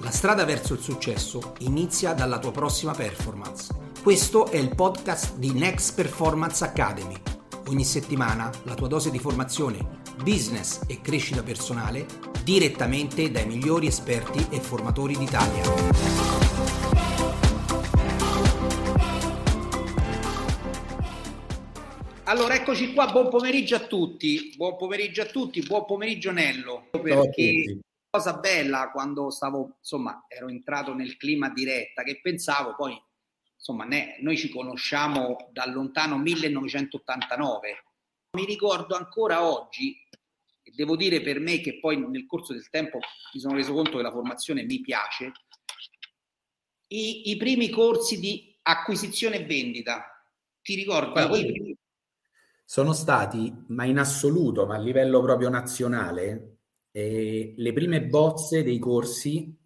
La strada verso il successo inizia dalla tua prossima performance. Questo è il podcast di Next Performance Academy. Ogni settimana la tua dose di formazione, business e crescita personale direttamente dai migliori esperti e formatori d'Italia. Allora, eccoci qua, buon pomeriggio a tutti, buon pomeriggio a tutti, buon pomeriggio Nello, perché cosa bella quando stavo, insomma, ero entrato nel clima diretta, che pensavo poi, insomma, ne, noi ci conosciamo dal lontano 1989. Mi ricordo ancora oggi, e devo dire per me che poi nel corso del tempo mi sono reso conto che la formazione mi piace, i, i primi corsi di acquisizione e vendita. Ti ricordi? Guarda, sono stati, ma in assoluto, ma a livello proprio nazionale, eh, le prime bozze dei corsi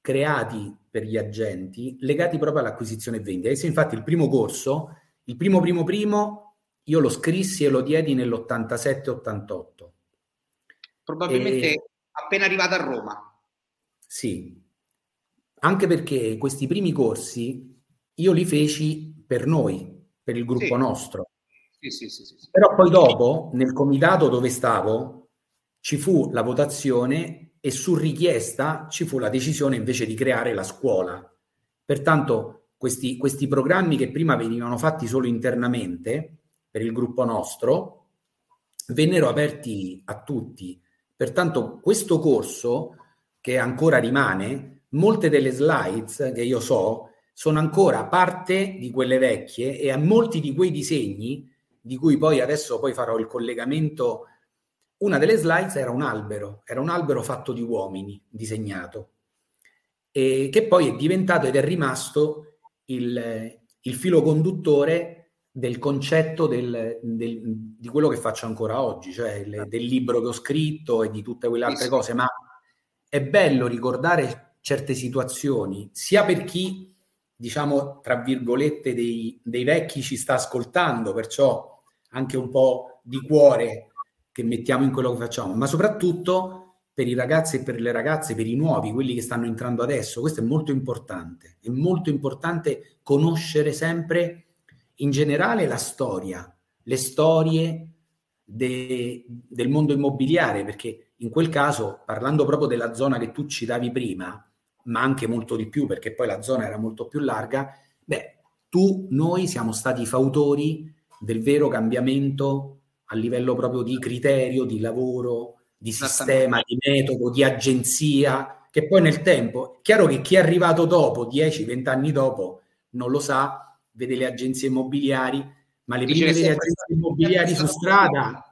creati per gli agenti legati proprio all'acquisizione e vendita. E infatti il primo corso, il primo primo primo, io lo scrissi e lo diedi nell'87-88. Probabilmente e, appena arrivata a Roma. Sì, anche perché questi primi corsi io li feci per noi, per il gruppo sì. nostro. Sì, sì, sì, sì, Però poi dopo, nel comitato dove stavo, ci fu la votazione e su richiesta ci fu la decisione invece di creare la scuola. Pertanto questi, questi programmi che prima venivano fatti solo internamente per il gruppo nostro vennero aperti a tutti. Pertanto questo corso che ancora rimane, molte delle slides che io so sono ancora parte di quelle vecchie e a molti di quei disegni di cui poi adesso poi farò il collegamento una delle slides era un albero, era un albero fatto di uomini, disegnato, e che poi è diventato ed è rimasto il, il filo conduttore del concetto del, del, di quello che faccio ancora oggi, cioè il, del libro che ho scritto e di tutte quelle altre cose, ma è bello ricordare certe situazioni, sia per chi, diciamo, tra virgolette, dei, dei vecchi ci sta ascoltando, perciò anche un po' di cuore che mettiamo in quello che facciamo, ma soprattutto per i ragazzi e per le ragazze, per i nuovi, quelli che stanno entrando adesso. Questo è molto importante. È molto importante conoscere sempre in generale la storia, le storie de, del mondo immobiliare, perché in quel caso, parlando proprio della zona che tu citavi prima, ma anche molto di più, perché poi la zona era molto più larga, beh, tu, noi siamo stati fautori del vero cambiamento a livello proprio di criterio, di lavoro, di sistema, di metodo, di agenzia, che poi nel tempo, chiaro che chi è arrivato dopo, 10-20 anni dopo, non lo sa, vede le agenzie immobiliari, ma le prime delle agenzie immobiliari su strada...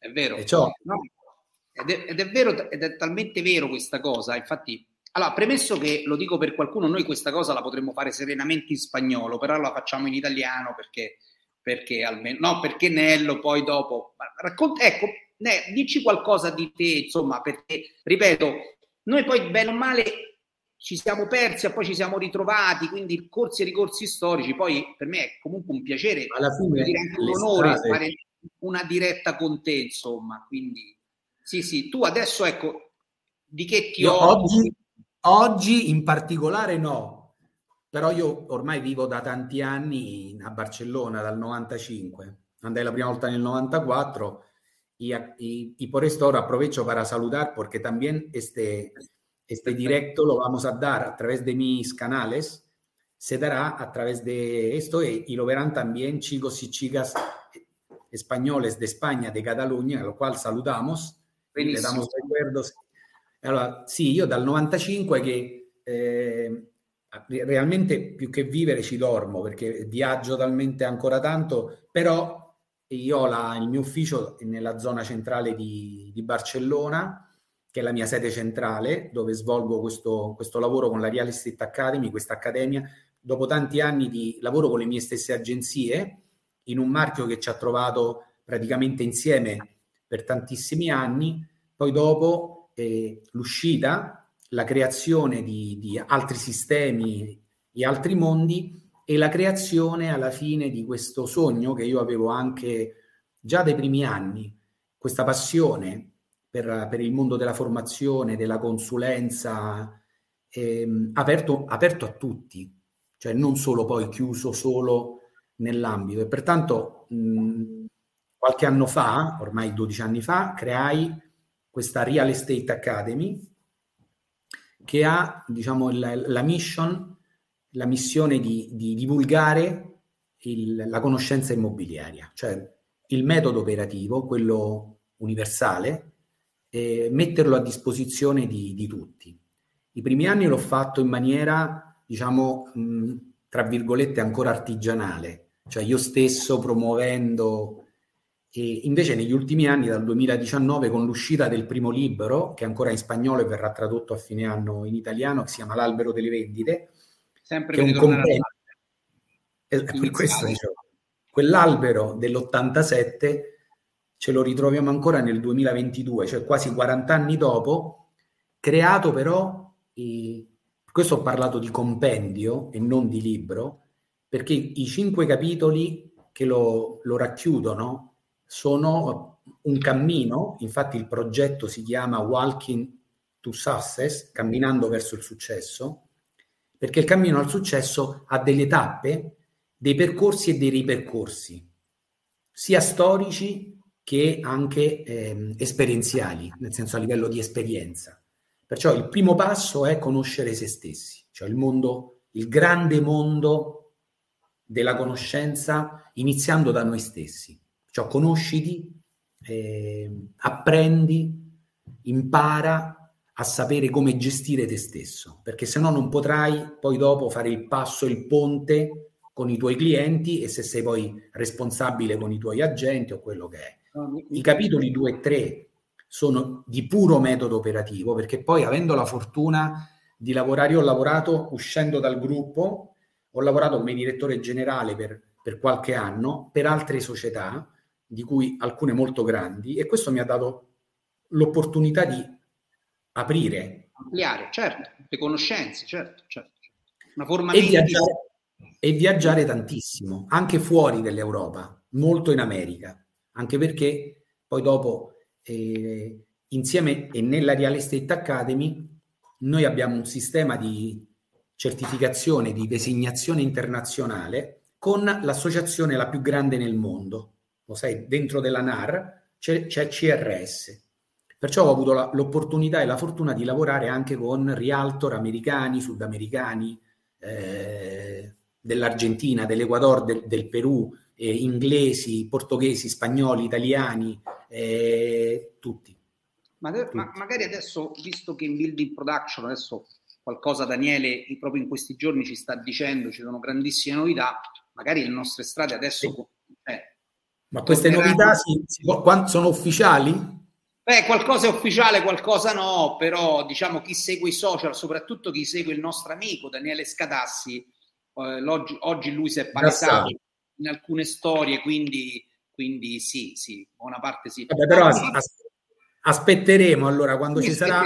È vero. No, ed, è, ed, è, vero, ed è talmente vero questa cosa, infatti... Allora, premesso che lo dico per qualcuno, noi questa cosa la potremmo fare serenamente in spagnolo, però la facciamo in italiano perché perché almeno, no, perché Nello poi dopo, racconta, ecco, ne, dici qualcosa di te, insomma, perché, ripeto, noi poi bene o male ci siamo persi e poi ci siamo ritrovati, quindi corsi e ricorsi storici, poi per me è comunque un piacere, alla fine dire anche un onore strade... fare una diretta con te, insomma, quindi sì, sì, tu adesso ecco, di che ti ho... Oggi, oggi in particolare no, però io ormai vivo da tanti anni a Barcellona, dal 95. Andai la prima volta nel 94 y, y, y por esto ahora aprovecho para saludar porque también este, este directo lo vamos a dar a través de mis canales, se dará a través de esto y, y lo verán también chicos y chicas españoles de España, de Cataluña, a lo cual saludamos, Benissimo. le damos recuerdos. Allora, sì, io dal 95 che eh, realmente più che vivere ci dormo perché viaggio talmente ancora tanto, però io ho la, il mio ufficio nella zona centrale di, di, Barcellona, che è la mia sede centrale, dove svolgo questo, questo lavoro con la Real Estate Academy, questa accademia, dopo tanti anni di lavoro con le mie stesse agenzie, in un marchio che ci ha trovato praticamente insieme per tantissimi anni, poi dopo eh, l'uscita la creazione di, di altri sistemi e altri mondi e la creazione alla fine di questo sogno che io avevo anche già dai primi anni, questa passione per, per il mondo della formazione, della consulenza, ehm, aperto, aperto a tutti, cioè non solo poi chiuso solo nell'ambito. E pertanto mh, qualche anno fa, ormai 12 anni fa, creai questa Real Estate Academy che ha diciamo, la, la mission, la missione di, di divulgare il, la conoscenza immobiliaria, cioè il metodo operativo, quello universale, e metterlo a disposizione di, di tutti. I primi anni l'ho fatto in maniera, diciamo, mh, tra virgolette, ancora artigianale, cioè io stesso promuovendo e invece negli ultimi anni, dal 2019, con l'uscita del primo libro, che ancora in spagnolo e verrà tradotto a fine anno in italiano, che si chiama L'albero delle vendite, sempre che è un compendio. Eh, per questo dicevo, quell'albero dell'87 ce lo ritroviamo ancora nel 2022, cioè quasi 40 anni dopo, creato però, eh, questo ho parlato di compendio e non di libro, perché i cinque capitoli che lo, lo racchiudono sono un cammino, infatti il progetto si chiama Walking to Success, camminando verso il successo, perché il cammino al successo ha delle tappe, dei percorsi e dei ripercorsi, sia storici che anche eh, esperienziali, nel senso a livello di esperienza. Perciò il primo passo è conoscere se stessi, cioè il mondo, il grande mondo della conoscenza, iniziando da noi stessi. Cioè conosciti, eh, apprendi, impara a sapere come gestire te stesso, perché se no non potrai poi dopo fare il passo, il ponte con i tuoi clienti e se sei poi responsabile con i tuoi agenti o quello che è. I capitoli 2 e 3 sono di puro metodo operativo, perché poi avendo la fortuna di lavorare, io ho lavorato uscendo dal gruppo, ho lavorato come direttore generale per, per qualche anno per altre società di cui alcune molto grandi, e questo mi ha dato l'opportunità di aprire. Ampliare, certo, le conoscenze, certo, certo. Una forma e viaggiare, e viaggiare tantissimo, anche fuori dell'Europa, molto in America, anche perché poi dopo, eh, insieme e nella Real Estate Academy, noi abbiamo un sistema di certificazione, di designazione internazionale con l'associazione la più grande nel mondo, lo sai, dentro della NAR c'è, c'è CRS. Perciò ho avuto la, l'opportunità e la fortuna di lavorare anche con realtor americani, sudamericani, eh, dell'Argentina, dell'Ecuador, del, del Perù, eh, inglesi, portoghesi, spagnoli, italiani, eh, tutti. Ma, tutti. ma, magari adesso, visto che in Building Production adesso qualcosa Daniele proprio in questi giorni ci sta dicendo, ci sono grandissime novità, magari le nostre strade adesso ma queste novità si, si, sono ufficiali? Beh, qualcosa è ufficiale, qualcosa no, però diciamo chi segue i social, soprattutto chi segue il nostro amico Daniele Scadassi, eh, oggi, oggi, lui si è palesato in alcune storie, quindi, quindi sì, sì, buona parte sì. Vabbè, però as- aspetteremo allora quando ci sarà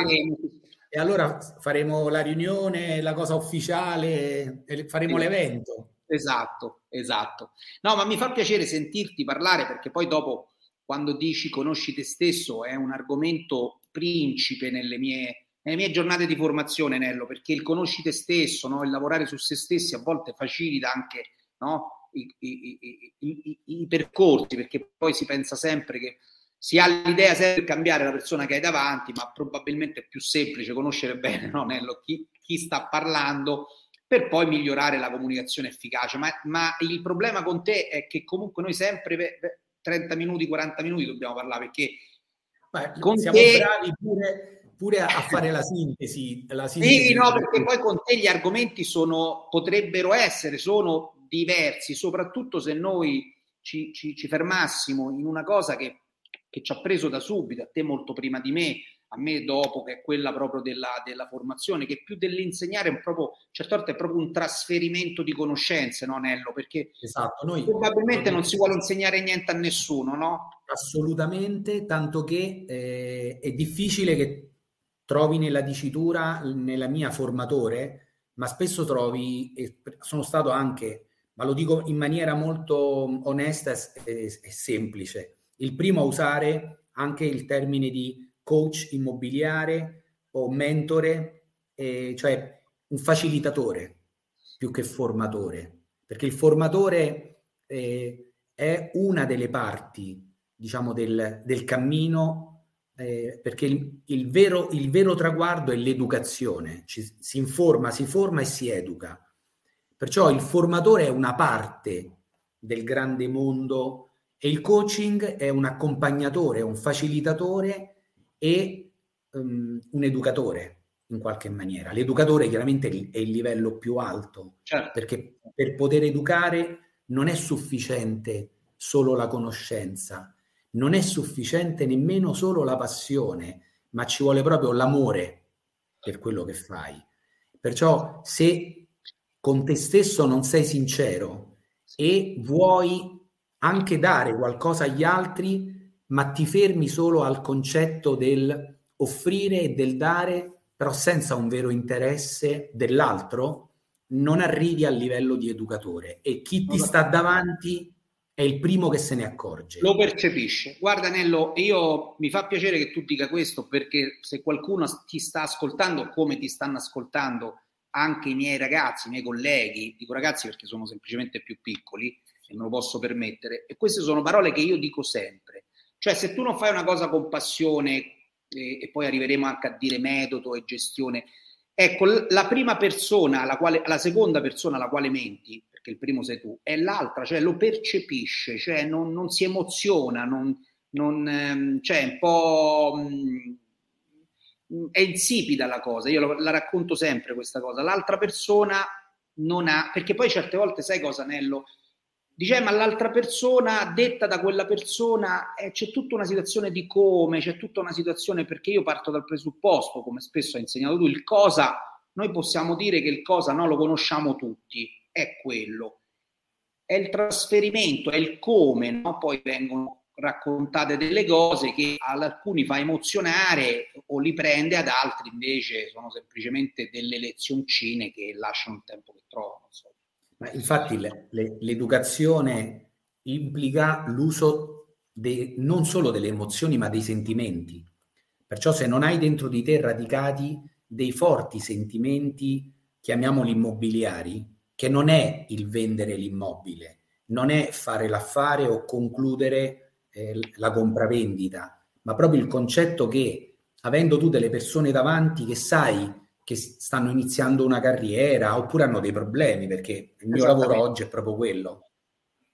e allora faremo la riunione, la cosa ufficiale, faremo sì. l'evento. Esatto, esatto. No, ma mi fa piacere sentirti parlare perché poi dopo, quando dici conosci te stesso, è un argomento principe nelle mie, nelle mie giornate di formazione, Nello, perché il conosci te stesso, no? il lavorare su se stessi a volte facilita anche no? I, i, i, i, percorsi, perché poi si pensa sempre che si ha l'idea sempre di cambiare la persona che hai davanti, ma probabilmente è più semplice conoscere bene no, Nello, chi, chi sta parlando per poi migliorare la comunicazione efficace. Ma, ma, il problema con te è che comunque noi sempre per 30 minuti, 40 minuti dobbiamo parlare perché Beh, con siamo te... bravi pure, pure, a fare la sintesi. La sintesi sì, no, perché poi con te gli argomenti sono, potrebbero essere, sono diversi, soprattutto se noi ci, ci, ci fermassimo in una cosa che, che ci ha preso da subito, a te molto prima di me, a me dopo, che è quella proprio della, della formazione, che più dell'insegnare è proprio, certo è proprio un trasferimento di conoscenze, no Nello? Perché esatto, noi, probabilmente non si vuole insegnare niente a nessuno, no? Assolutamente, tanto che eh, è difficile che trovi nella dicitura, nella mia formatore, ma spesso trovi, e sono stato anche, ma lo dico in maniera molto onesta e, e semplice, il primo a usare anche il termine di coach immobiliare o mentore, eh, cioè un facilitatore più che formatore, perché il formatore eh, è una delle parti, diciamo, del, del cammino eh, perché il, il, vero, il, vero, traguardo è l'educazione, Ci, si informa, si forma e si educa. Perciò il formatore è una parte del grande mondo e il coaching è un accompagnatore, un facilitatore e um, un educatore in qualche maniera. L'educatore chiaramente è il livello più alto, certo. perché per poter educare non è sufficiente solo la conoscenza, non è sufficiente nemmeno solo la passione, ma ci vuole proprio l'amore per quello che fai. Perciò se con te stesso non sei sincero e vuoi anche dare qualcosa agli altri, ma ti fermi solo al concetto del offrire e del dare, però senza un vero interesse dell'altro, non arrivi al livello di educatore e chi ti sta davanti è il primo che se ne accorge. Lo percepisce. Guarda Nello, io mi fa piacere che tu dica questo perché se qualcuno ti sta ascoltando come ti stanno ascoltando anche i miei ragazzi, i miei colleghi, dico ragazzi perché sono semplicemente più piccoli e me lo posso permettere, e queste sono parole che io dico sempre. Cioè se tu non fai una cosa con passione e, e poi arriveremo anche a dire metodo e gestione, ecco la prima persona, alla quale, la seconda persona alla quale menti, perché il primo sei tu, è l'altra, cioè lo percepisce, cioè non, non si emoziona, non, non, ehm, cioè un po' mh, mm, è insipida la cosa, io la racconto sempre questa cosa, l'altra persona non ha, perché poi certe volte sai cosa Nello? Dice, ma l'altra persona, detta da quella persona, eh, c'è tutta una situazione di come, c'è tutta una situazione perché io parto dal presupposto, come spesso hai insegnato tu, il cosa, noi possiamo dire che il cosa no, lo conosciamo tutti, è quello. È il trasferimento, è il come, no? poi vengono raccontate delle cose che ad alcuni fa emozionare o li prende, ad altri invece sono semplicemente delle lezioncine che lasciano il tempo che trovano. Ma infatti le, le, l'educazione implica l'uso de, non solo delle emozioni ma dei sentimenti. Perciò se non hai dentro di te radicati dei forti sentimenti, chiamiamoli immobiliari, che non è il vendere l'immobile, non è fare l'affare o concludere eh, la compravendita, ma proprio il concetto che avendo tu delle persone davanti che sai che stanno iniziando una carriera oppure hanno dei problemi, perché il mio lavoro oggi è proprio quello.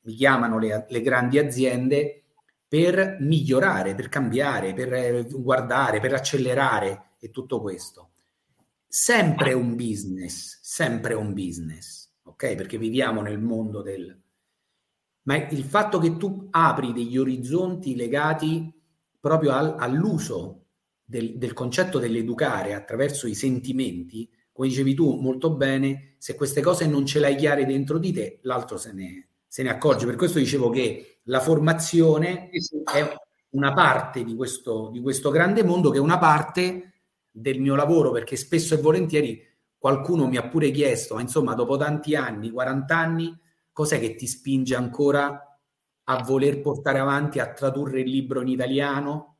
Mi chiamano le, le grandi aziende per migliorare, per cambiare, per eh, guardare, per accelerare e tutto questo. Sempre un business, sempre un business ok? Perché viviamo nel mondo del... Ma il fatto che tu apri degli orizzonti legati proprio al, all'uso del, del concetto dell'educare attraverso i sentimenti, come dicevi tu molto bene, se queste cose non ce l'hai chiare dentro di te, l'altro se ne, se ne accorge. Per questo dicevo che la formazione è una parte di questo, di questo grande mondo che è una parte del mio lavoro, perché spesso e volentieri Qualcuno mi ha pure chiesto, ma insomma, dopo tanti anni, 40 anni, cos'è che ti spinge ancora a voler portare avanti, a tradurre il libro in italiano?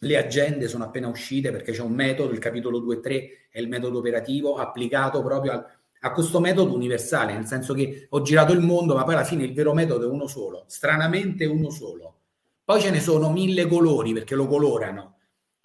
Le agende sono appena uscite perché c'è un metodo, il capitolo 2 e 3 è il metodo operativo applicato proprio al, a questo metodo universale, nel senso che ho girato il mondo, ma poi alla fine il vero metodo è uno solo, stranamente uno solo. Poi ce ne sono mille colori perché lo colorano.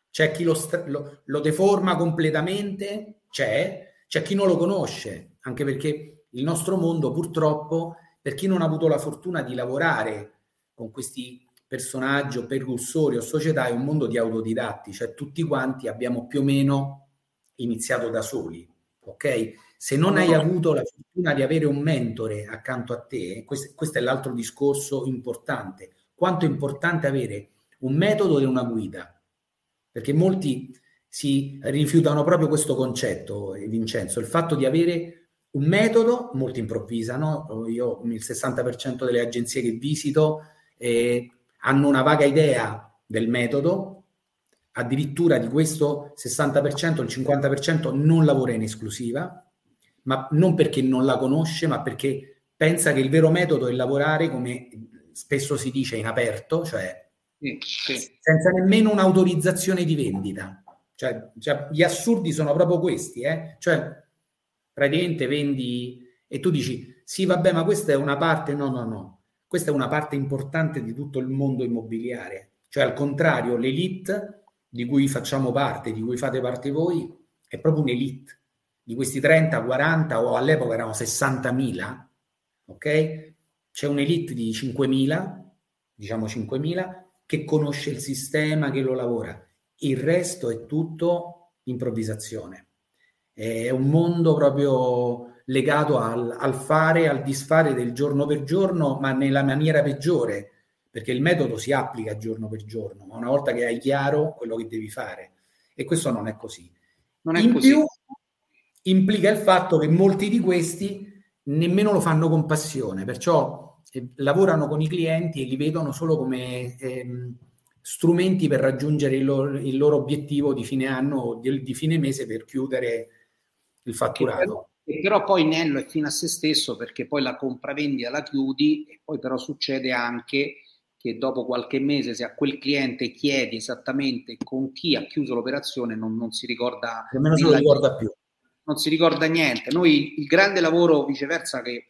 C'è chi lo, lo, lo deforma completamente, c'è, c'è chi non lo conosce, anche perché il nostro mondo purtroppo, per chi non ha avuto la fortuna di lavorare con questi personaggi o percussori o società, è un mondo di autodidatti, cioè tutti quanti abbiamo più o meno iniziato da soli, ok? Se non hai avuto la fortuna di avere un mentore accanto a te, questo, questo è l'altro discorso importante, quanto è importante avere un metodo e una guida, perché molti si rifiutano proprio questo concetto, eh, Vincenzo, il fatto di avere un metodo, molto improvvisano, io il 60% delle agenzie che visito eh, hanno una vaga idea del metodo, addirittura di questo 60%, il 50% non lavora in esclusiva, ma non perché non la conosce, ma perché pensa che il vero metodo è lavorare, come spesso si dice, in aperto, cioè sì, senza nemmeno un'autorizzazione di vendita. Cioè, cioè, gli assurdi sono proprio questi, eh? cioè praticamente vendi e tu dici sì vabbè ma questa è una parte, no no no, questa è una parte importante di tutto il mondo immobiliare, cioè al contrario l'elite di cui facciamo parte, di cui fate parte voi, è proprio un'elite di questi 30, 40 o all'epoca erano 60.000, ok? C'è un'elite di 5.000, diciamo 5.000, che conosce il sistema, che lo lavora. Il resto è tutto improvvisazione. È un mondo proprio legato al, al fare, al disfare del giorno per giorno, ma nella maniera peggiore, perché il metodo si applica giorno per giorno, ma una volta che hai chiaro quello che devi fare. E questo non è così. Non è In così. più implica il fatto che molti di questi nemmeno lo fanno con passione, perciò eh, lavorano con i clienti e li vedono solo come ehm, strumenti per raggiungere il loro, il loro, obiettivo di fine anno o di, di, fine mese per chiudere il fatturato. Che però, poi Nello è fino a se stesso perché poi la compravendita la chiudi e poi però succede anche che dopo qualche mese se a quel cliente chiedi esattamente con chi ha chiuso l'operazione non, non si ricorda nemmeno se lo ricorda più. Non si ricorda niente. Noi il grande lavoro viceversa che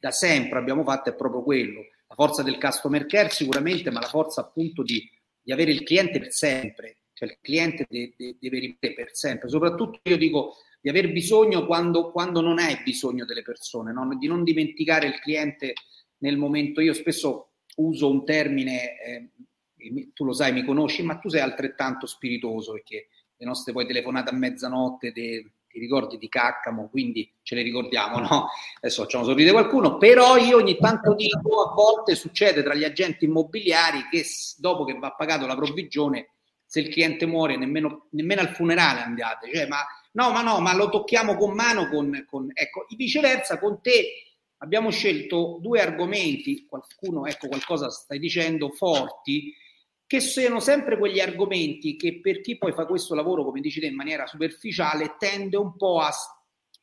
da sempre abbiamo fatto è proprio quello, la forza del customer care sicuramente, ma la forza appunto di, di avere il cliente per sempre, cioè il cliente deve, deve rimanere per sempre, soprattutto io dico di aver bisogno quando, quando non hai bisogno delle persone, no? di non dimenticare il cliente nel momento, io spesso uso un termine, eh, tu lo sai, mi conosci, ma tu sei altrettanto spiritoso perché le nostre poi telefonate a mezzanotte de, ti ricordi di Caccamo, quindi ce le ricordiamo, no? Adesso facciamo sorridere qualcuno, però io ogni tanto dico, a volte succede tra gli agenti immobiliari che dopo che va pagato la provvigione, se il cliente muore nemmeno, nemmeno al funerale andate, cioè, ma no, ma no, ma lo tocchiamo con mano, con, con ecco, viceversa con te abbiamo scelto due argomenti, qualcuno, ecco, qualcosa stai dicendo, forti, che siano sempre quegli argomenti che per chi poi fa questo lavoro, come dici te, in maniera superficiale, tende un po' a,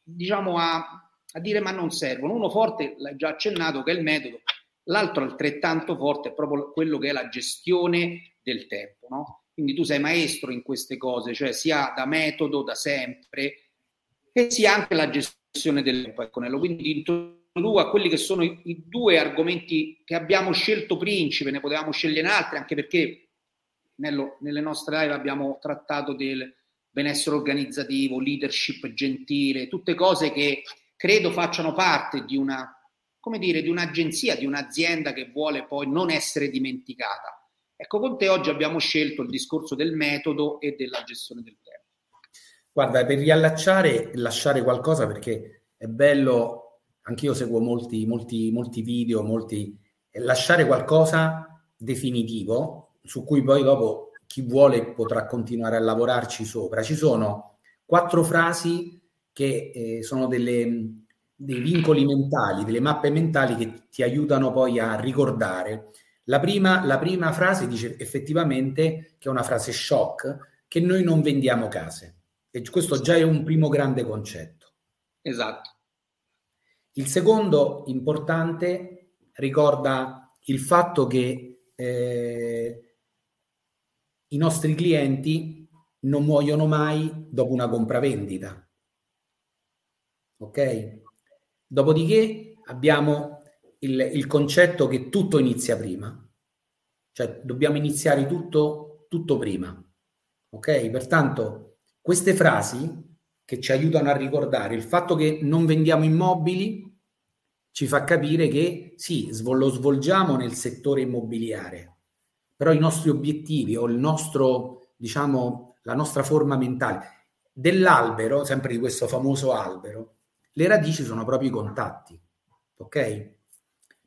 diciamo, a, a dire ma non servono. Uno forte, l'hai già accennato, che è il metodo, l'altro altrettanto forte è proprio quello che è la gestione del tempo, no? Quindi tu sei maestro in queste cose, cioè sia da metodo, da sempre, e sia anche la gestione del tempo. Ecco, Nello. Quindi tu a quelli che sono i, i, due argomenti che abbiamo scelto principe, ne potevamo scegliere altri, anche perché nello, nelle nostre live abbiamo trattato del benessere organizzativo, leadership gentile, tutte cose che credo facciano parte di una, come dire, di un'agenzia, di un'azienda che vuole poi non essere dimenticata. Ecco, con te oggi abbiamo scelto il discorso del metodo e della gestione del tempo. Guarda, per riallacciare, lasciare qualcosa perché è bello anch'io seguo molti, molti, molti video, molti, lasciare qualcosa definitivo su cui poi dopo chi vuole potrà continuare a lavorarci sopra. Ci sono quattro frasi che eh, sono delle, dei vincoli mentali, delle mappe mentali che ti aiutano poi a ricordare. La prima, la prima frase dice effettivamente, che è una frase shock, che noi non vendiamo case. E questo già è un primo grande concetto. Esatto. Il secondo importante ricorda il fatto che eh, i nostri clienti non muoiono mai dopo una compravendita. Ok? Dopodiché abbiamo il, il concetto che tutto inizia prima, cioè dobbiamo iniziare tutto, tutto prima. Ok? Pertanto queste frasi che ci aiutano a ricordare il fatto che non vendiamo immobili ci fa capire che sì, lo svolgiamo nel settore immobiliare, però i nostri obiettivi o il nostro, diciamo, la nostra forma mentale dell'albero, sempre di questo famoso albero, le radici sono proprio i contatti, ok?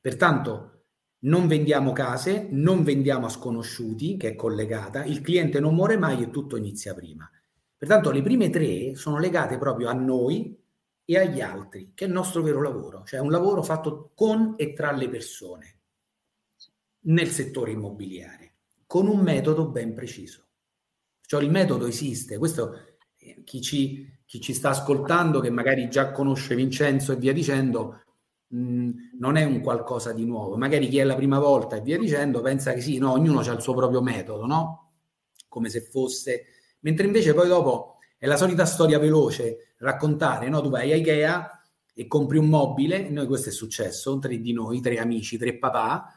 Pertanto non vendiamo case, non vendiamo a sconosciuti, che è collegata, il cliente non muore mai e tutto inizia prima. Pertanto le prime tre sono legate proprio a noi e agli altri, che è il nostro vero lavoro, cioè un lavoro fatto con e tra le persone nel settore immobiliare, con un metodo ben preciso. Cioè il metodo esiste, questo eh, chi ci, chi ci sta ascoltando, che magari già conosce Vincenzo e via dicendo, mh, non è un qualcosa di nuovo. Magari chi è la prima volta e via dicendo pensa che sì, no, ognuno ha il suo proprio metodo, no? Come se fosse... Mentre invece poi dopo è la solita storia veloce, raccontare, no? Tu vai a Ikea e compri un mobile, noi questo è successo, tre di noi, tre amici, tre papà,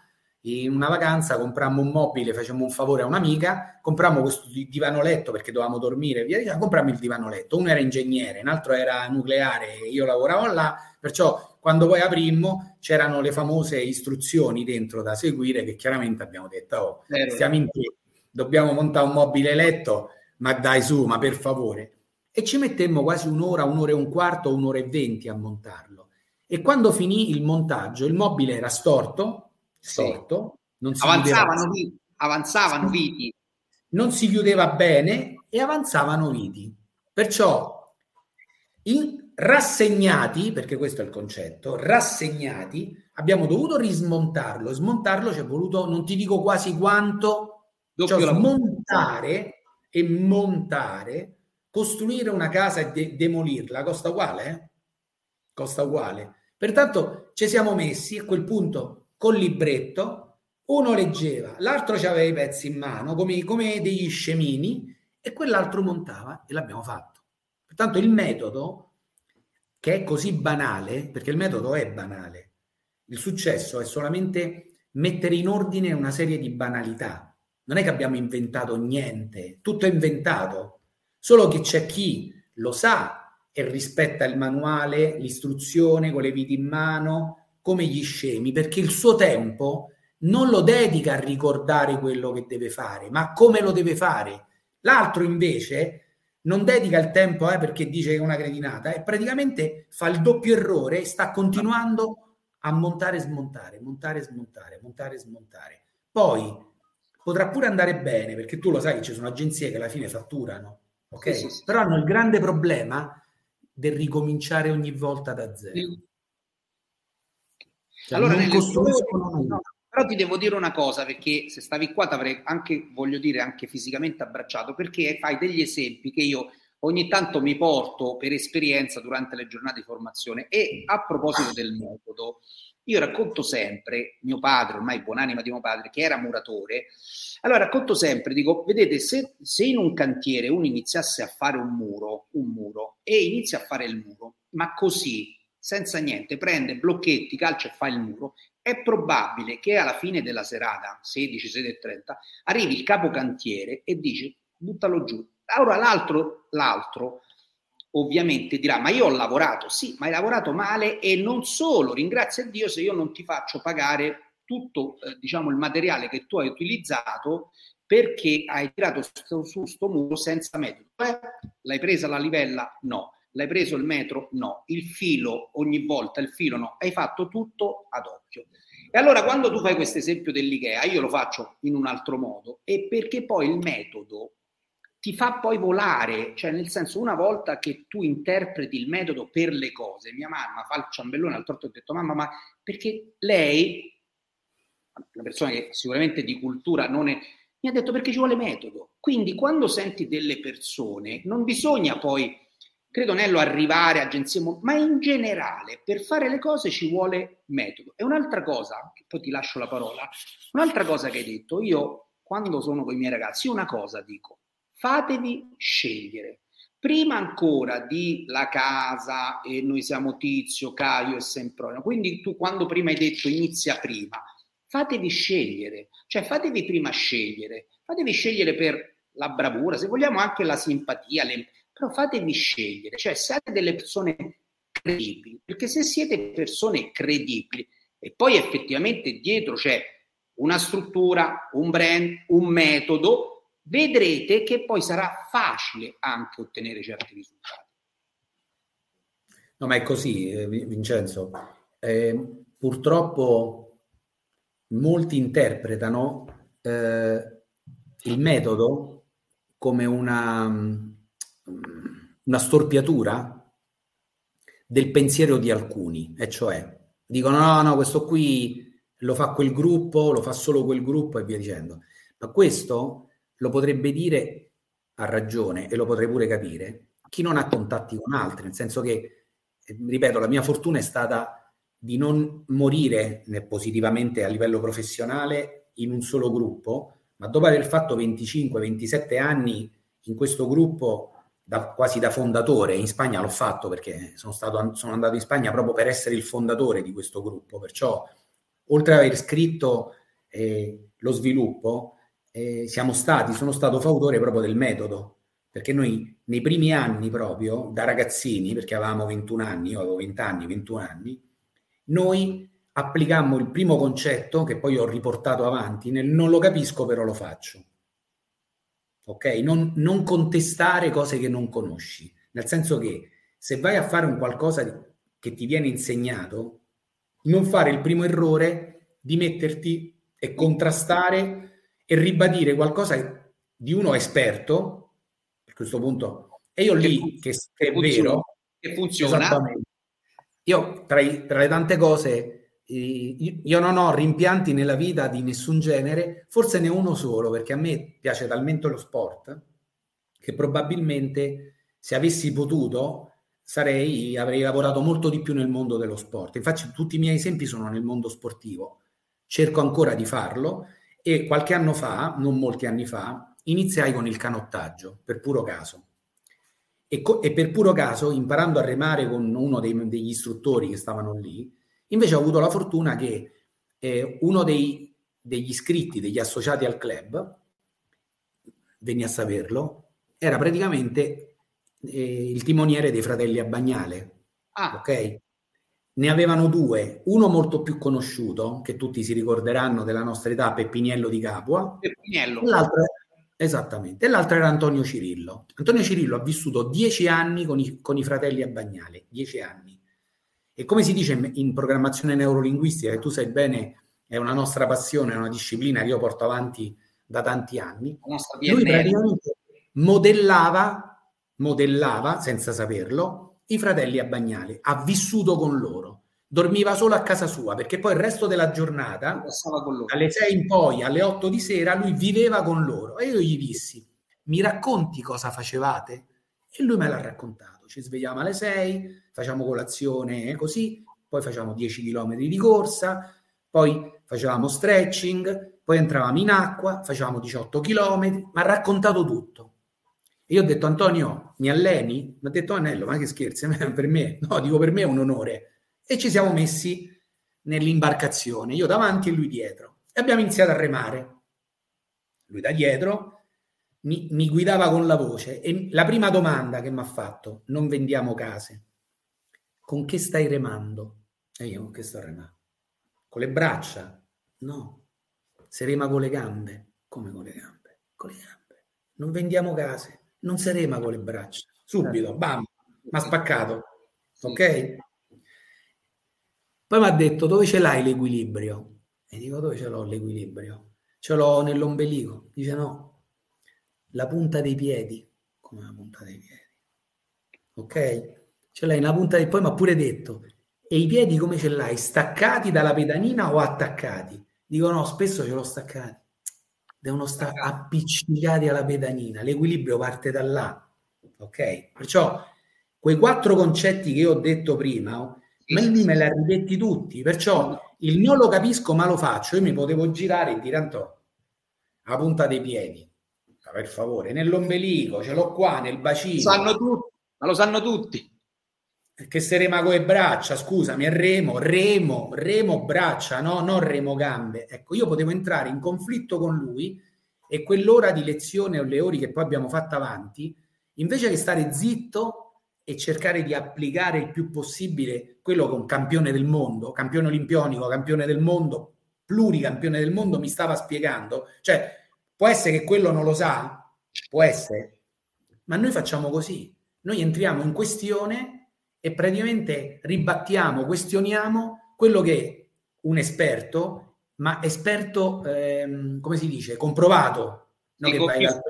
in una vacanza comprammo un mobile, facciamo un favore a un'amica, comprammo questo divano letto perché dovevamo dormire, via dicendo, comprammo il divano letto, uno era ingegnere, un altro era nucleare, io lavoravo là, perciò quando poi aprimmo c'erano le famose istruzioni dentro da seguire che chiaramente abbiamo detto, oh, stiamo in piedi, dobbiamo montare un mobile letto, ma dai su, ma per favore. E ci mettemmo quasi un'ora, un'ora e un quarto, un'ora e venti a montarlo. E quando finì il montaggio, il mobile era storto, Non si avanzavano, viti, avanzavano viti. Non si chiudeva bene e avanzavano viti. Perciò, in, rassegnati, perché questo è il concetto, rassegnati, abbiamo dovuto rismontarlo. Smontarlo ci è voluto, non ti dico quasi quanto, cioè smontare e montare, costruire una casa e de- demolirla, costa uguale, eh? Costa uguale. Pertanto ci siamo messi a quel punto col libretto, uno leggeva, l'altro aveva i pezzi in mano come, come degli scemini e quell'altro montava e l'abbiamo fatto. Pertanto il metodo, che è così banale, perché il metodo è banale, il successo è solamente mettere in ordine una serie di banalità. Non è che abbiamo inventato niente, tutto è inventato, solo che c'è chi lo sa e rispetta il manuale, l'istruzione con le viti in mano, come gli scemi, perché il suo tempo non lo dedica a ricordare quello che deve fare, ma come lo deve fare. L'altro invece non dedica il tempo eh, perché dice che è una cretinata e praticamente fa il doppio errore e sta continuando a montare e smontare, montare e smontare, montare e smontare. Poi potrà pure andare bene perché tu lo sai che ci sono agenzie che alla fine fatturano, ok? Sì, sì, sì. Però hanno il grande problema del ricominciare ogni volta da zero. Cioè, allora, nelle no, però ti devo dire una cosa, perché se stavi qua ti avrei anche, voglio dire, anche fisicamente abbracciato, perché fai degli esempi che io ogni tanto mi porto per esperienza durante le giornate di formazione. E a proposito del metodo, io racconto sempre, mio padre, ormai buonanima di mio padre, che era muratore, allora racconto sempre, dico, vedete, se, se in un cantiere uno iniziasse a fare un muro, un muro, e inizia a fare il muro, ma così senza niente, prende blocchetti, calcia e fa il muro, è probabile che alla fine della serata, 16, 30, arrivi il capocantiere e dice buttalo giù. Allora l'altro, l'altro ovviamente dirà ma io ho lavorato, sì, ma hai lavorato male e non solo, ringrazia Dio se io non ti faccio pagare tutto eh, diciamo il materiale che tu hai utilizzato perché hai tirato su, su sto muro senza metodo. Eh, l'hai presa la livella? No. L'hai preso il metro? No. Il filo ogni volta, il filo no. Hai fatto tutto ad occhio. E allora quando tu fai questo esempio dell'IKEA, io lo faccio in un altro modo, è perché poi il metodo ti fa poi volare, cioè nel senso una volta che tu interpreti il metodo per le cose, mia mamma fa il ciambellone al torto ho detto mamma ma perché lei, una persona che sicuramente di cultura non è, mi ha detto perché ci vuole metodo. Quindi quando senti delle persone non bisogna poi credo Nello arrivare a agenzie, ma in generale per fare le cose ci vuole metodo. E un'altra cosa, poi ti lascio la parola, un'altra cosa che hai detto, io quando sono con i miei ragazzi, una cosa dico, fatevi scegliere. Prima ancora di la casa e noi siamo Tizio, Caio e Sempronio, quindi tu quando prima hai detto inizia prima, fatevi scegliere, cioè fatevi prima scegliere, fatevi scegliere per la bravura, se vogliamo anche la simpatia, le, però fatevi scegliere, cioè siate delle persone credibili, perché se siete persone credibili e poi effettivamente dietro c'è una struttura, un brand, un metodo, vedrete che poi sarà facile anche ottenere certi risultati. No, ma è così, eh, Vincenzo. Eh, purtroppo molti interpretano eh, il metodo come una una storpiatura del pensiero di alcuni, e cioè dicono no, no, questo qui lo fa quel gruppo, lo fa solo quel gruppo e via dicendo. Ma questo lo potrebbe dire a ragione e lo potrei pure capire chi non ha contatti con altri, nel senso che, ripeto, la mia fortuna è stata di non morire positivamente a livello professionale in un solo gruppo, ma dopo aver fatto 25-27 anni in questo gruppo da, quasi da fondatore, in Spagna l'ho fatto perché sono, stato, sono andato in Spagna proprio per essere il fondatore di questo gruppo, perciò oltre ad aver scritto eh, lo sviluppo, eh, siamo stati, sono stato fautore proprio del metodo, perché noi nei primi anni proprio, da ragazzini, perché avevamo 21 anni, io avevo 20 anni, 21 anni, noi applicammo il primo concetto che poi ho riportato avanti nel non lo capisco però lo faccio. Ok? Non, non contestare cose che non conosci, nel senso che se vai a fare un qualcosa che ti viene insegnato, non fare il primo errore di metterti e contrastare e ribadire qualcosa di uno esperto, a questo punto, e io lì, che, che, è vero, che funziona, io tra, i, tra le tante cose io non ho rimpianti nella vita di nessun genere, forse ne uno solo, perché a me piace talmente lo sport che probabilmente se avessi potuto sarei, avrei lavorato molto di più nel mondo dello sport. Infatti tutti i miei esempi sono nel mondo sportivo. Cerco ancora di farlo e qualche anno fa, non molti anni fa, iniziai con il canottaggio, per puro caso. E, co- e per puro caso, imparando a remare con uno dei, degli istruttori che stavano lì, Invece ho avuto la fortuna che eh, uno dei, degli iscritti, degli associati al club, venni a saperlo, era praticamente eh, il timoniere dei fratelli a Bagnale. Ah. Ok? Ne avevano due, uno molto più conosciuto, che tutti si ricorderanno della nostra età, Peppiniello di Capua. Peppiniello. L'altro, esattamente, e l'altro era Antonio Cirillo. Antonio Cirillo ha vissuto dieci anni con i, con i fratelli a Bagnale, dieci anni. E come si dice in programmazione neurolinguistica, che tu sai bene è una nostra passione, è una disciplina che io porto avanti da tanti anni, lui praticamente modellava, modellava, senza saperlo, i fratelli a Bagnale, ha vissuto con loro, dormiva solo a casa sua, perché poi il resto della giornata, alle 6 in poi, alle 8 di sera, lui viveva con loro. E io gli dissi, mi racconti cosa facevate? E lui me l'ha raccontato ci svegliamo alle 6, facciamo colazione così, poi facciamo 10 km di corsa, poi facevamo stretching, poi entravamo in acqua, facevamo 18 km, ma ha raccontato tutto. E io ho detto Antonio, mi alleni? Mi ha detto Anello, ma che scherzi, per me, no, dico per me è un onore. E ci siamo messi nell'imbarcazione, io davanti e lui dietro. E abbiamo iniziato a remare. Lui da dietro, mi, mi guidava con la voce e la prima domanda che mi ha fatto, non vendiamo case, con che stai remando? E io con che sto remando? Con le braccia? No, si rema con le gambe. Come con le gambe? Con le gambe. Non vendiamo case, non si rema con le braccia. Subito, certo. bam, mi ha spaccato. Ok? Poi mi ha detto dove ce l'hai l'equilibrio? E dico dove ce l'ho l'equilibrio? Ce l'ho nell'ombelico. Dice no, la punta dei piedi, come la punta dei piedi, ok? Ce l'hai nella punta dei poi mi ha pure detto, e i piedi come ce l'hai? Staccati dalla pedalina o attaccati? Dico no, spesso ce l'ho staccati. Devono stare appiccicati alla pedalina, l'equilibrio parte da là, ok? Perciò quei quattro concetti che io ho detto prima, oh, ma lì me li ha ridetti tutti, perciò il non lo capisco ma lo faccio, io mi potevo girare e dire Antò, a punta dei piedi, per favore, nell'ombelico, ce l'ho qua, nel bacino. Sanno tutti, ma lo sanno tutti. Che se rema con le braccia, scusami, è remo, remo, remo braccia, no, non remo gambe. Ecco, io potevo entrare in conflitto con lui e quell'ora di lezione o le ore che poi abbiamo fatto avanti, invece che stare zitto e cercare di applicare il più possibile quello che un campione del mondo, campione olimpionico, campione del mondo, pluricampione del mondo mi stava spiegando, cioè Può essere che quello non lo sa, può essere, ma noi facciamo così. Noi entriamo in questione e praticamente ribattiamo, questioniamo quello che un esperto, ma esperto, ehm, come si dice, comprovato. No, sì, con, risultati,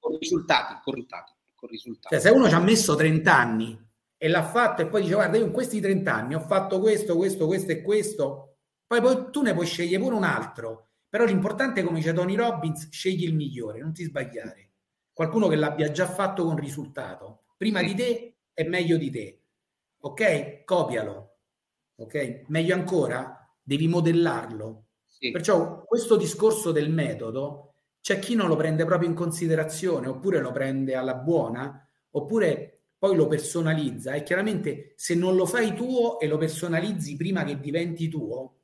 con, risultati, con risultati, con risultati. Cioè, se uno ci ha messo 30 anni e l'ha fatto e poi dice guarda io in questi 30 anni ho fatto questo, questo, questo e questo, poi, poi tu ne puoi scegliere pure un altro però l'importante, come dice Tony Robbins, scegli il migliore, non ti sbagliare. Qualcuno che l'abbia già fatto con risultato. Prima di te è meglio di te. Ok? Copialo. ok? Meglio ancora, devi modellarlo. Sì. Perciò questo discorso del metodo, c'è chi non lo prende proprio in considerazione, oppure lo prende alla buona, oppure poi lo personalizza e chiaramente se non lo fai tuo e lo personalizzi prima che diventi tuo,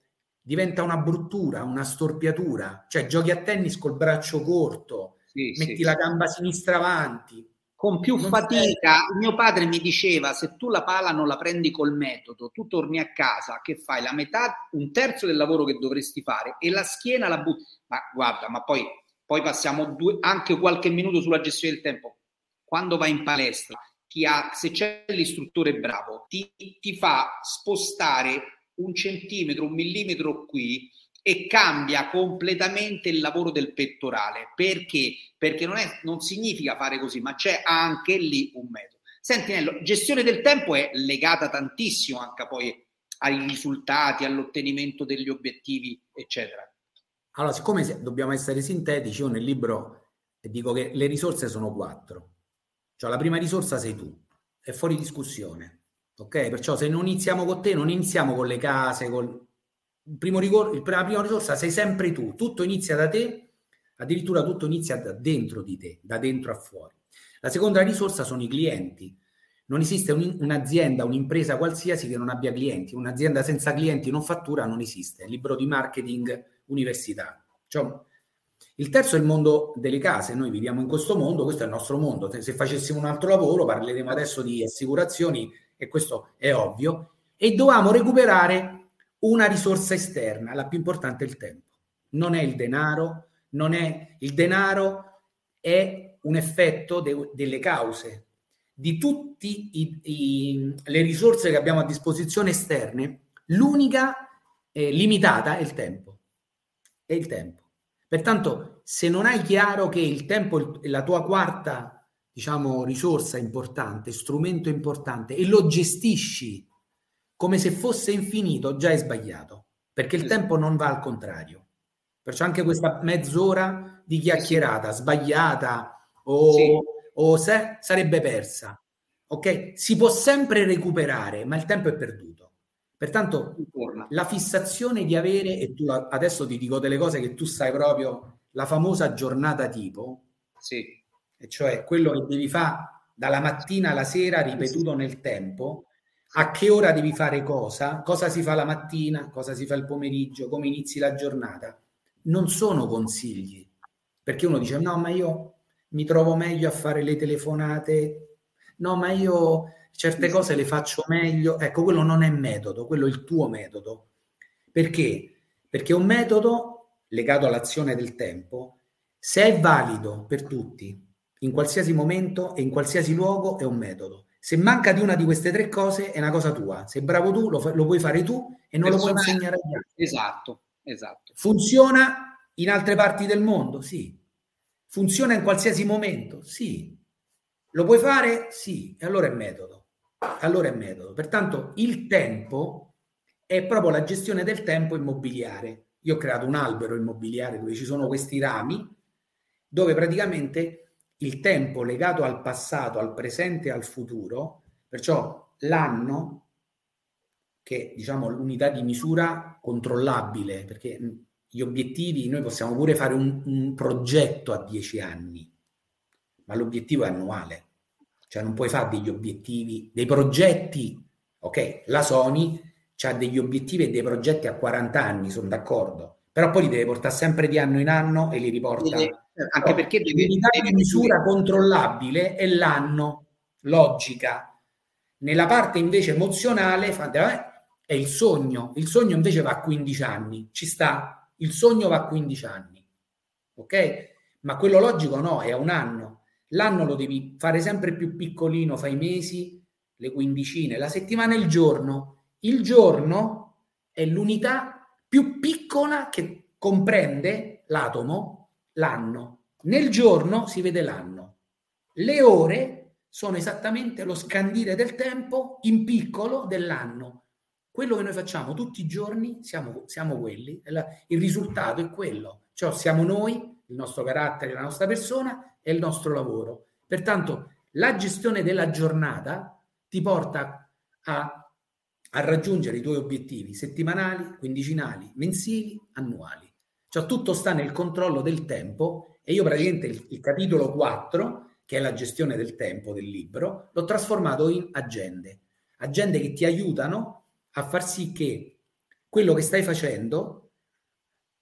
diventa una bruttura, una storpiatura, cioè giochi a tennis col braccio corto, sì, metti sì, la gamba sinistra avanti. Con più fatica, sei... mio padre mi diceva: se tu la pala non la prendi col metodo, tu torni a casa che fai la metà, un terzo del lavoro che dovresti fare e la schiena la butti. Ma guarda, ma poi, poi passiamo due, anche qualche minuto sulla gestione del tempo. Quando vai in palestra, chi ha, se c'è l'istruttore bravo, ti, ti fa spostare un centimetro, un millimetro qui e cambia completamente il lavoro del pettorale. Perché? Perché non, è, non significa fare così, ma c'è anche lì un metodo. Senti Nello, gestione del tempo è legata tantissimo anche poi ai risultati, all'ottenimento degli obiettivi, eccetera. Allora, siccome dobbiamo essere sintetici, io nel libro dico che le risorse sono quattro. Cioè la prima risorsa sei tu, è fuori discussione. Ok? Perciò se non iniziamo con te, non iniziamo con le case, con il primo rigor- il, la prima risorsa sei sempre tu, tutto inizia da te, addirittura tutto inizia da dentro di te, da dentro a fuori. La seconda risorsa sono i clienti. Non esiste un, un'azienda, un'impresa qualsiasi che non abbia clienti. Un'azienda senza clienti non fattura non esiste. Libro di marketing, università. Cioè, il terzo è il mondo delle case. Noi viviamo in questo mondo, questo è il nostro mondo. Se facessimo un altro lavoro, parleremo adesso di assicurazioni, e questo è ovvio, e dovevamo recuperare una risorsa esterna, la più importante è il tempo. Non è il denaro, non è il denaro, è un effetto de, delle cause di tutte le risorse che abbiamo a disposizione esterne. L'unica eh, limitata è il tempo. È il tempo. Pertanto, se non hai chiaro che il tempo è la tua quarta, diciamo, risorsa importante, strumento importante e lo gestisci come se fosse infinito, già è sbagliato, perché il tempo non va al contrario. Perciò anche questa mezz'ora di chiacchierata sbagliata o, sì. o se, sarebbe persa. Ok? Si può sempre recuperare, ma il tempo è perduto. Pertanto la fissazione di avere, e tu adesso ti dico delle cose che tu sai proprio, la famosa giornata tipo, sì. E cioè quello che devi fare dalla mattina alla sera ripetuto nel tempo, a che ora devi fare cosa, cosa si fa la mattina, cosa si fa il pomeriggio, come inizi la giornata. Non sono consigli, perché uno dice no, ma io mi trovo meglio a fare le telefonate, no, ma io certe cose le faccio meglio. Ecco, quello non è metodo, quello è il tuo metodo. Perché? Perché un metodo legato all'azione del tempo, se è valido per tutti, in qualsiasi momento e in qualsiasi luogo, è un metodo. Se manca di una di queste tre cose è una cosa tua. Se bravo tu, lo, lo puoi fare tu e non Personale. lo puoi insegnare agli altri. Esatto, esatto. Funziona in altre parti del mondo? Sì. Funziona in qualsiasi momento? Sì. Lo puoi fare? Sì. E allora è metodo. Allora è metodo. Pertanto il tempo è proprio la gestione del tempo immobiliare. Io ho creato un albero immobiliare dove ci sono questi rami, dove praticamente il tempo legato al passato, al presente e al futuro, perciò l'anno, che diciamo l'unità di misura controllabile, perché gli obiettivi, noi possiamo pure fare un, un progetto a dieci anni, ma l'obiettivo è annuale, cioè non puoi fare degli obiettivi, dei progetti, ok? La Sony ha degli obiettivi e dei progetti a 40 anni, sono d'accordo, però poi li deve portare sempre di anno in anno e li riporta anche perché l'unità di misura controllabile è l'anno, logica. Nella parte invece emozionale è il sogno. Il sogno invece va a 15 anni, ci sta. Il sogno va a 15 anni, ok? Ma quello logico no, è a un anno. L'anno lo devi fare sempre più piccolino, fai mesi, le quindicine, la settimana e il giorno. Il giorno è l'unità più piccola che comprende l'atomo l'anno. Nel giorno si vede l'anno. Le ore sono esattamente lo scandire del tempo in piccolo dell'anno. Quello che noi facciamo tutti i giorni siamo, siamo quelli, il risultato è quello, cioè siamo noi, il nostro carattere, la nostra persona e il nostro lavoro. Pertanto la gestione della giornata ti porta a a raggiungere i tuoi obiettivi settimanali, quindicinali, mensili, annuali. Cioè tutto sta nel controllo del tempo e io praticamente il, il capitolo 4, che è la gestione del tempo del libro, l'ho trasformato in agende. Agende che ti aiutano a far sì che quello che stai facendo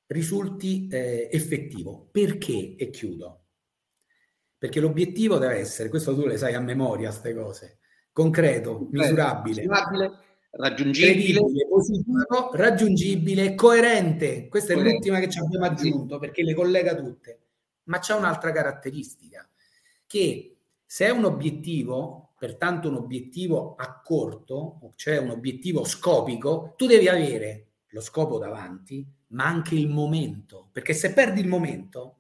risulti eh, effettivo. Perché? E chiudo. Perché l'obiettivo deve essere, questo tu le sai a memoria, queste cose, concreto, misurabile, misurabile raggiungibile, positivo, raggiungibile, coerente. Questa è l'ultima che ci abbiamo aggiunto perché le collega tutte. Ma c'è un'altra caratteristica che se è un obiettivo, pertanto un obiettivo a corto, cioè un obiettivo scopico, tu devi avere lo scopo davanti, ma anche il momento, perché se perdi il momento,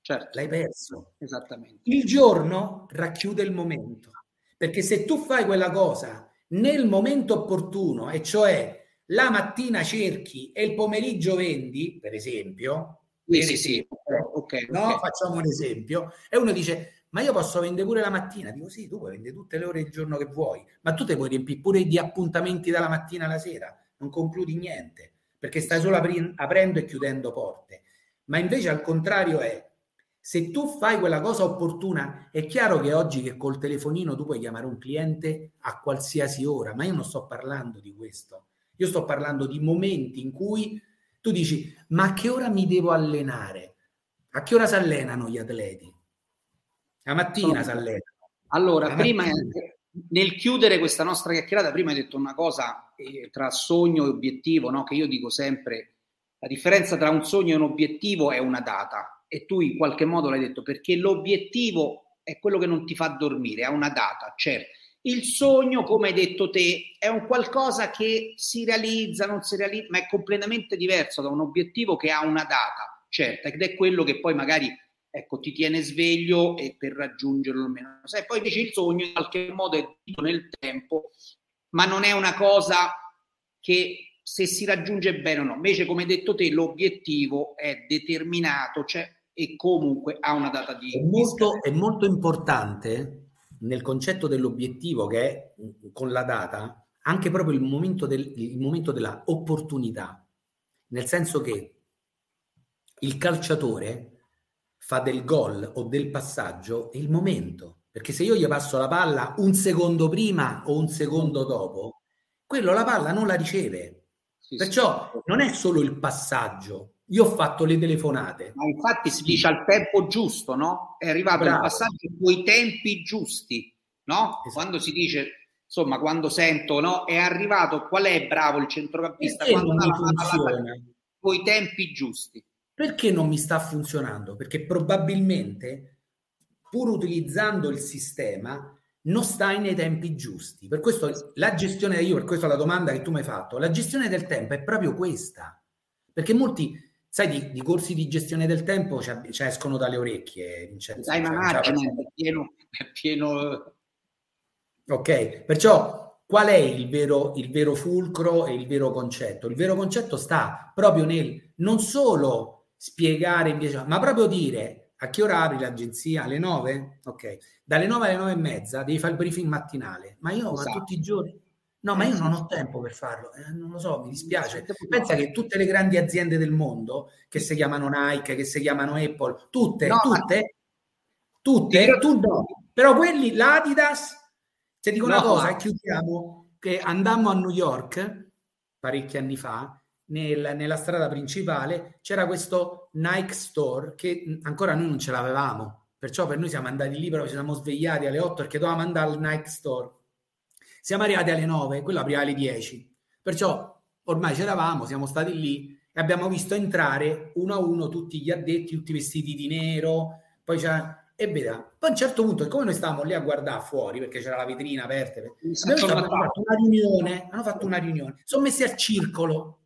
certo. l'hai perso. Esattamente. Il giorno racchiude il momento, perché se tu fai quella cosa nel momento opportuno, e cioè la mattina cerchi e il pomeriggio vendi, per esempio, sì, sì, sì. Okay, no? Okay. facciamo un esempio, e uno dice, ma io posso vendere pure la mattina? Dico sì, tu puoi vendere tutte le ore del giorno che vuoi, ma tu te puoi riempire pure di appuntamenti dalla mattina alla sera, non concludi niente, perché stai solo apri- aprendo e chiudendo porte. Ma invece al contrario è, se tu fai quella cosa opportuna, è chiaro che oggi che col telefonino tu puoi chiamare un cliente a qualsiasi ora, ma io non sto parlando di questo. Io sto parlando di momenti in cui tu dici, ma a che ora mi devo allenare? A che ora si allenano gli atleti? La mattina si allenano. Allora, La prima, nel chiudere questa nostra chiacchierata, prima hai detto una cosa eh, tra sogno e obiettivo, no? che io dico sempre, la differenza tra un sogno e un obiettivo è una data e tu in qualche modo l'hai detto, perché l'obiettivo è quello che non ti fa dormire, ha una data, certo. Il sogno, come hai detto te, è un qualcosa che si realizza, non si realizza, ma è completamente diverso da un obiettivo che ha una data certa ed è quello che poi magari ecco, ti tiene sveglio e per raggiungerlo almeno. Sai, poi invece il sogno in qualche modo è nel tempo, ma non è una cosa che se si raggiunge bene o no. Invece, come hai detto te, l'obiettivo è determinato, cioè e comunque ha una data di... È molto, è molto importante nel concetto dell'obiettivo che è con la data anche proprio il momento, del, il momento della opportunità, nel senso che il calciatore fa del gol o del passaggio è il momento, perché se io gli passo la palla un secondo prima o un secondo dopo, quello la palla non la riceve. Sì, Perciò sì. non è solo il passaggio, io ho fatto le telefonate. Ma infatti si dice al tempo giusto, no? È arrivato Bravo. il passaggio coi tempi giusti, no? Esatto. Quando si dice, insomma, quando sento, no? È arrivato, qual è bravo il centrocampista? Perché quando non funziona? Coi tempi giusti. Perché non mi sta funzionando? Perché probabilmente, pur utilizzando il sistema, non stai nei tempi giusti. Per questo la gestione, io per questo la domanda che tu mi hai fatto, la gestione del tempo è proprio questa. Perché molti sai, di, di, corsi di gestione del tempo ci, ci escono dalle orecchie, Vincenzo. Dai, management è pieno, è pieno... Ok, perciò qual è il vero, il vero fulcro e il vero concetto? Il vero concetto sta proprio nel non solo spiegare invece, ma proprio dire a che ora apri l'agenzia? Alle 9? Ok, dalle 9 alle 9 e mezza devi fare il briefing mattinale, ma io esatto. ma tutti i giorni No, ma io non ho tempo per farlo, eh, non lo so, mi dispiace. Pensa che tutte le grandi aziende del mondo, che si chiamano Nike, che si chiamano Apple, tutte, no, tutte, ma... tutte, tu no. Però quelli, l'Adidas, se dico no, una cosa, ma... chiudiamo, che andammo a New York parecchi anni fa, nel, nella strada principale, c'era questo Nike Store che ancora noi non ce l'avevamo. Perciò per noi siamo andati lì, però ci siamo svegliati alle 8 perché dovevamo andare al Nike Store siamo arrivati alle 9, quello apriva alle 10. Perciò ormai c'eravamo, siamo stati lì e abbiamo visto entrare uno a uno tutti gli addetti, tutti vestiti di nero. Poi c'è e veda. Poi a un certo punto, come noi stavamo lì a guardare fuori perché c'era la vetrina aperta, abbiamo fatto una riunione. Hanno fatto una riunione, sono messi al circolo.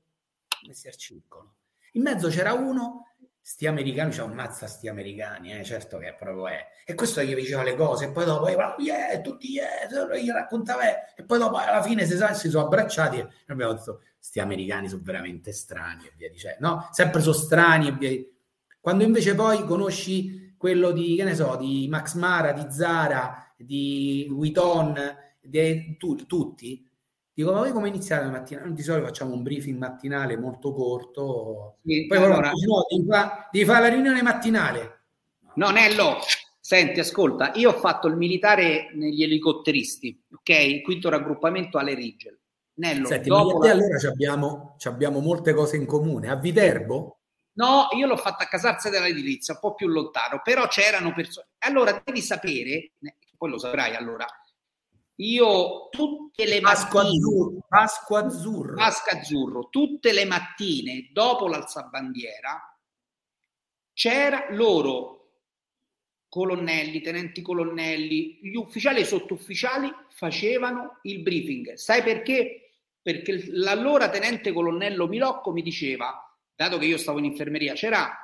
Messi al circolo. In mezzo c'era uno sti americani, c'è un mazza sti americani, eh, certo che proprio è. E questo gli diceva le cose, e poi dopo, yeah, tutti yeah, gli raccontava, e poi dopo alla fine si, si sono abbracciati e abbiamo detto, sti americani sono veramente strani e via dicendo, no? Sempre sono strani e via Quando invece poi conosci quello di, che ne so, di Max Mara, di Zara, di Vuitton, di tu, tutti, Dico, ma voi come iniziate la mattina? Di solito facciamo un briefing mattinale molto corto. Sì, Poi allora, no, devi, fa, devi fare la riunione mattinale. No, Nello, senti, ascolta, io ho fatto il militare negli elicotteristi, ok? Quinto raggruppamento alle Rigel. Nello, Senti, dopo la... allora abbiamo, abbiamo, molte cose in comune. A Viterbo? No, io l'ho fatta a Casarza dell'Edilizia, un po' più lontano, però c'erano persone. Allora devi sapere, poi lo saprai allora, io tutte le Pasqua mattine, azzurro, Pasqua azzurro. Pasqua azzurro, tutte le mattine dopo l'alzabandiera c'era loro colonnelli, tenenti colonnelli, gli ufficiali e i sottufficiali facevano il briefing. Sai perché? Perché l'allora tenente colonnello Milocco mi diceva, dato che io stavo in infermeria, c'era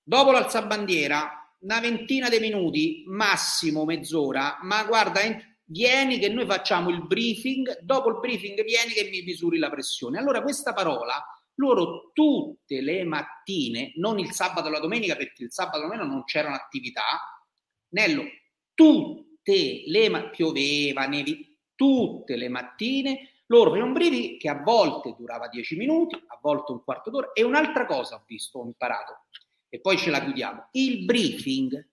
dopo l'alzabandiera una ventina di minuti, massimo mezz'ora, ma guarda, vieni che noi facciamo il briefing, dopo il briefing vieni che mi misuri la pressione. Allora questa parola loro tutte le mattine, non il sabato e la domenica perché il sabato domenica non c'erano attività, Nello, tutte le mattine, pioveva, nevi, tutte le mattine loro facevano un briefing che a volte durava 10 minuti, a volte un quarto d'ora e un'altra cosa ho visto, ho imparato e poi ce la chiudiamo. Il briefing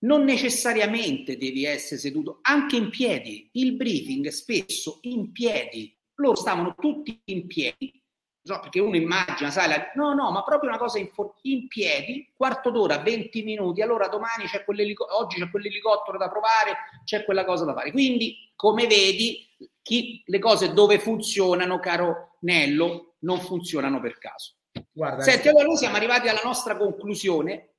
non necessariamente devi essere seduto, anche in piedi. Il briefing spesso in piedi. Loro stavano tutti in piedi, no, perché uno immagina, sai, la... no, no, ma proprio una cosa in, for... in piedi, quarto d'ora, 20 minuti, allora domani c'è quell'elicottero, oggi c'è quell'elicottero da provare, c'è quella cosa da fare. Quindi, come vedi, chi... le cose dove funzionano, caro Nello, non funzionano per caso. Guarda, Senti, allora noi siamo arrivati alla nostra conclusione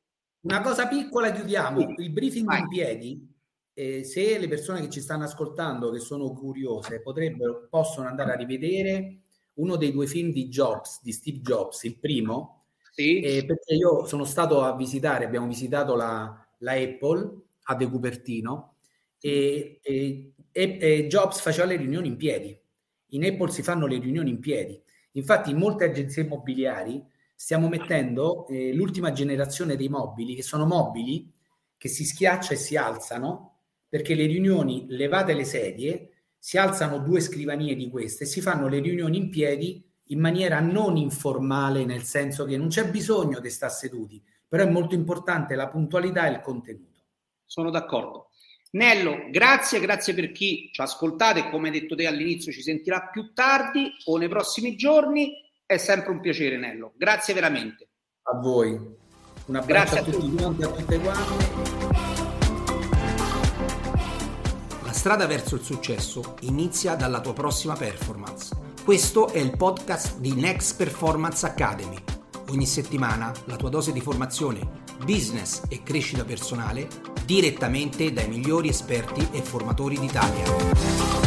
una cosa piccola chiudiamo, il briefing Vai. in piedi, eh, se le persone che ci stanno ascoltando, che sono curiose, potrebbero, possono andare a rivedere uno dei due film di Jobs, di Steve Jobs, il primo, sì. eh, perché io sono stato a visitare, abbiamo visitato la, la Apple a De Cupertino e, e, e, Jobs faceva le riunioni in piedi. In Apple si fanno le riunioni in piedi. Infatti in molte agenzie immobiliari stiamo mettendo eh, l'ultima generazione dei mobili, che sono mobili che si schiaccia e si alzano, perché le riunioni, levate le sedie, si alzano due scrivanie di queste e si fanno le riunioni in piedi in maniera non informale, nel senso che non c'è bisogno di stare seduti, però è molto importante la puntualità e il contenuto. Sono d'accordo. Nello, grazie, grazie per chi ci ha ascoltato e come hai detto te all'inizio ci sentirà più tardi o nei prossimi giorni. È sempre un piacere, Nello. Grazie veramente. A voi. Un abbraccio a, a tutti quanti, a tutte quante. La strada verso il successo inizia dalla tua prossima performance. Questo è il podcast di Next Performance Academy. Ogni settimana la tua dose di formazione, business e crescita personale direttamente dai migliori esperti e formatori d'Italia.